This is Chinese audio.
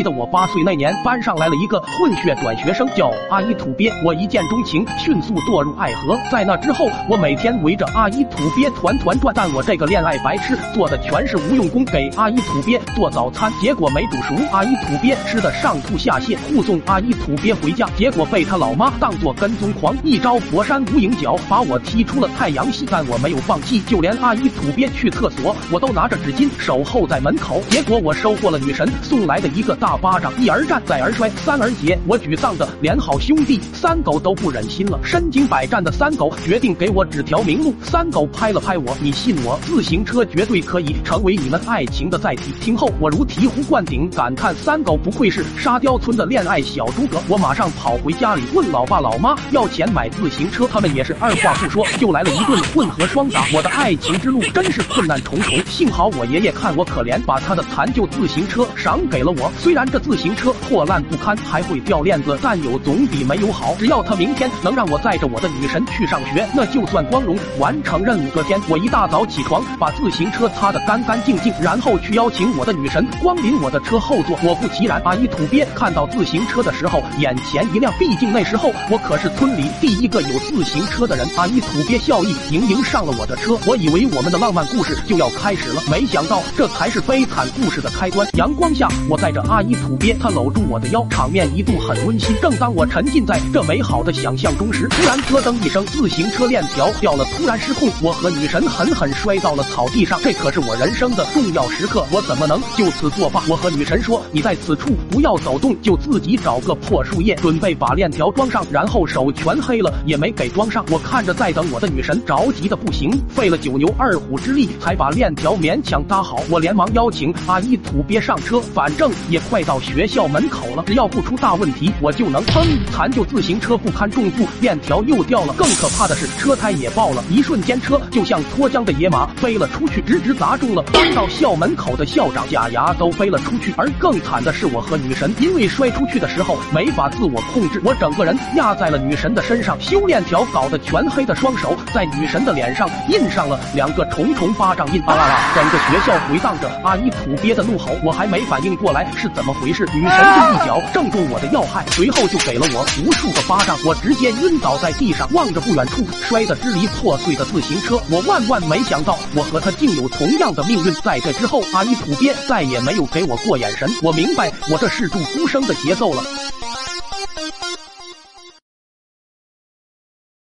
记得我八岁那年，班上来了一个混血转学生，叫阿依土鳖。我一见钟情，迅速堕入爱河。在那之后，我每天围着阿依土鳖团团转。但我这个恋爱白痴做的全是无用功，给阿依土鳖做早餐，结果没煮熟，阿依土鳖吃的上吐下泻。护送阿依土鳖回家，结果被他老妈当作跟踪狂，一招佛山无影脚把我踢出了太阳系。但我没有放弃，就连阿依土鳖去厕所，我都拿着纸巾守候在门口。结果我收获了女神送来的一个大大巴掌，一而战，再而衰，三而竭。我沮丧的连好兄弟三狗都不忍心了。身经百战的三狗决定给我指条明路。三狗拍了拍我，你信我，自行车绝对可以成为你们爱情的载体。听后我如醍醐灌顶，感叹三狗不愧是沙雕村的恋爱小诸葛。我马上跑回家里问老爸老妈要钱买自行车，他们也是二话不说就来了一顿混合双打。我的爱情之路真是困难重重，幸好我爷爷看我可怜，把他的残旧自行车赏给了我。虽然这自行车破烂不堪，还会掉链子，但有总比没有好。只要他明天能让我载着我的女神去上学，那就算光荣完成任务。隔天，我一大早起床，把自行车擦得干干净净，然后去邀请我的女神光临。我的车后座。果不其然，阿依土鳖看到自行车的时候，眼前一亮，毕竟那时候我可是村里第一个有自行车的人。阿依土鳖笑意盈盈上了我的车，我以为我们的浪漫故事就要开始了，没想到这才是悲惨故事的开端。阳光下，我载着阿依土鳖，他搂住我的腰，场面一度很温馨。正当我沉浸在这美好的想象中时，突然咯噔一声，自行车链条掉了，突然失控，我和女神狠狠摔到了草地上。这可是我人生的重要时刻，我怎么能就此作罢？我和女神说：“你在此处不要走动，就自己找个破树叶，准备把链条装上。”然后手全黑了，也没给装上。我看着在等我的女神，着急的不行，费了九牛二虎之力才把链条勉强搭好。我连忙邀请阿依土鳖上车，反正也快到学校门口了，只要不出大问题，我就能。砰！残旧自行车不堪重负，链条又掉了。更可怕的是，车胎也爆了。一瞬间，车就像脱缰的野马飞了出去，直直砸中了刚到校门口的校长，假牙都飞了出去。而更惨的是，我和女神因为摔出去的时候没法自我控制，我整个人压在了女神的身上。修链条搞得全黑的双手在女神的脸上印上了两个重重巴掌印。啊啦啦！整个学校回荡着阿姨土鳖的怒吼，我还没反应过来是怎怎么回事，女神就一脚正中我的要害，随后就给了我无数个巴掌，我直接晕倒在地上，望着不远处摔得支离破碎的自行车，我万万没想到我和他竟有同样的命运。在这之后，阿姨土鳖再也没有给我过眼神，我明白我这是注孤生的节奏了。